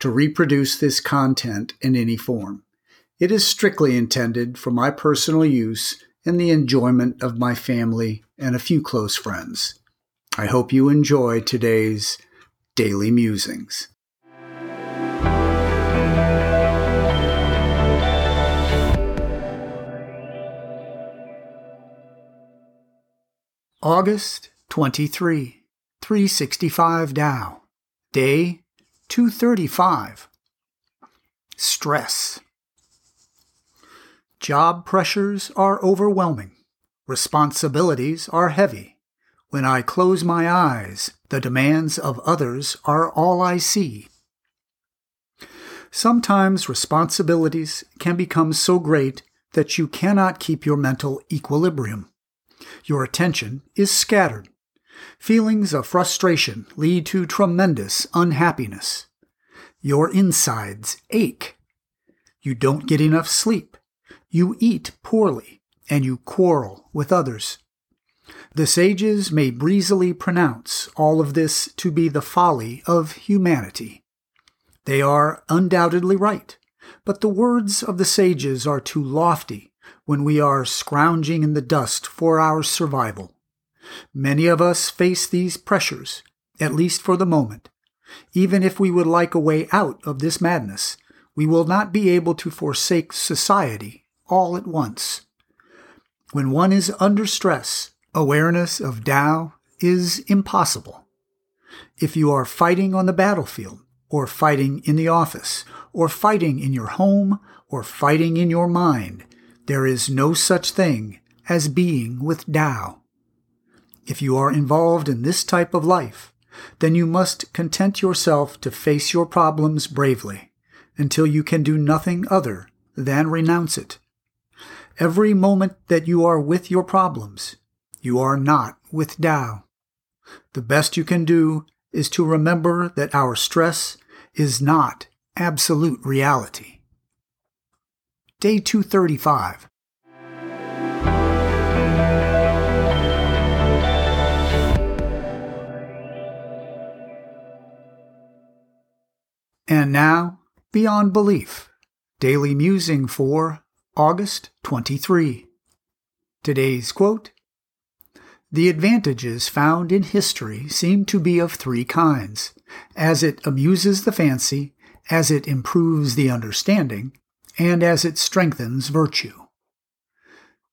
to reproduce this content in any form. It is strictly intended for my personal use and the enjoyment of my family and a few close friends. I hope you enjoy today's Daily Musings. August 23, 365 Tao, Day 235. Stress. Job pressures are overwhelming. Responsibilities are heavy. When I close my eyes, the demands of others are all I see. Sometimes responsibilities can become so great that you cannot keep your mental equilibrium. Your attention is scattered. Feelings of frustration lead to tremendous unhappiness. Your insides ache. You don't get enough sleep. You eat poorly, and you quarrel with others. The sages may breezily pronounce all of this to be the folly of humanity. They are undoubtedly right, but the words of the sages are too lofty when we are scrounging in the dust for our survival. Many of us face these pressures, at least for the moment. Even if we would like a way out of this madness, we will not be able to forsake society all at once. When one is under stress, awareness of Tao is impossible. If you are fighting on the battlefield, or fighting in the office, or fighting in your home, or fighting in your mind, there is no such thing as being with Tao. If you are involved in this type of life, then you must content yourself to face your problems bravely until you can do nothing other than renounce it. Every moment that you are with your problems, you are not with Tao. The best you can do is to remember that our stress is not absolute reality. Day 235. Now, Beyond Belief, Daily Musing for August 23. Today's quote The advantages found in history seem to be of three kinds as it amuses the fancy, as it improves the understanding, and as it strengthens virtue.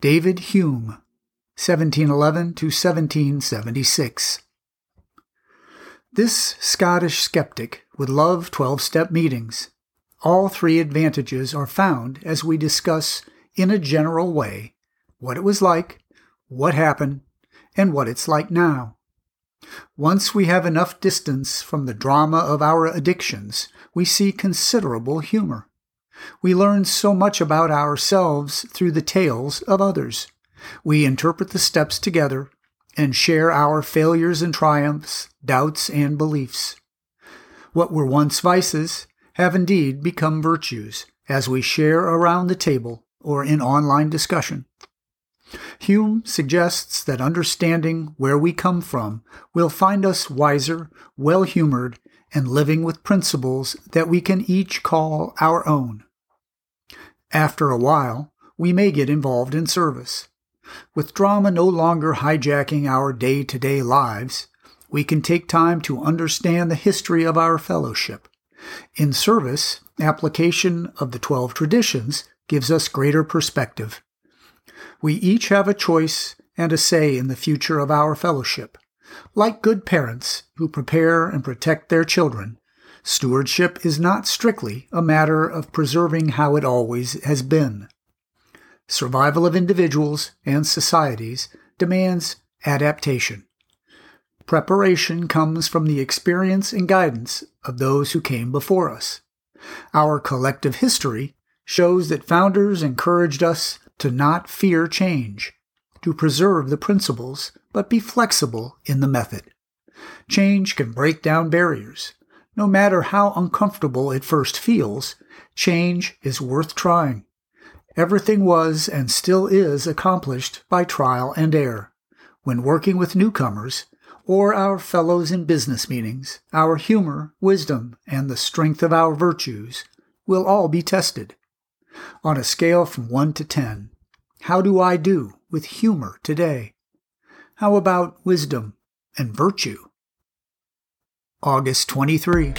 David Hume, 1711 to 1776. This Scottish skeptic would love 12 step meetings. All three advantages are found as we discuss, in a general way, what it was like, what happened, and what it's like now. Once we have enough distance from the drama of our addictions, we see considerable humor. We learn so much about ourselves through the tales of others. We interpret the steps together and share our failures and triumphs, doubts and beliefs. What were once vices have indeed become virtues as we share around the table or in online discussion. Hume suggests that understanding where we come from will find us wiser, well humored, and living with principles that we can each call our own. After a while, we may get involved in service. With drama no longer hijacking our day to day lives, we can take time to understand the history of our fellowship. In service, application of the 12 traditions gives us greater perspective. We each have a choice and a say in the future of our fellowship. Like good parents who prepare and protect their children, stewardship is not strictly a matter of preserving how it always has been. Survival of individuals and societies demands adaptation. Preparation comes from the experience and guidance of those who came before us. Our collective history shows that founders encouraged us to not fear change, to preserve the principles, but be flexible in the method. Change can break down barriers. No matter how uncomfortable it first feels, change is worth trying. Everything was and still is accomplished by trial and error. When working with newcomers, or our fellows in business meetings, our humor, wisdom, and the strength of our virtues will all be tested. On a scale from 1 to 10, how do I do with humor today? How about wisdom and virtue? August 23.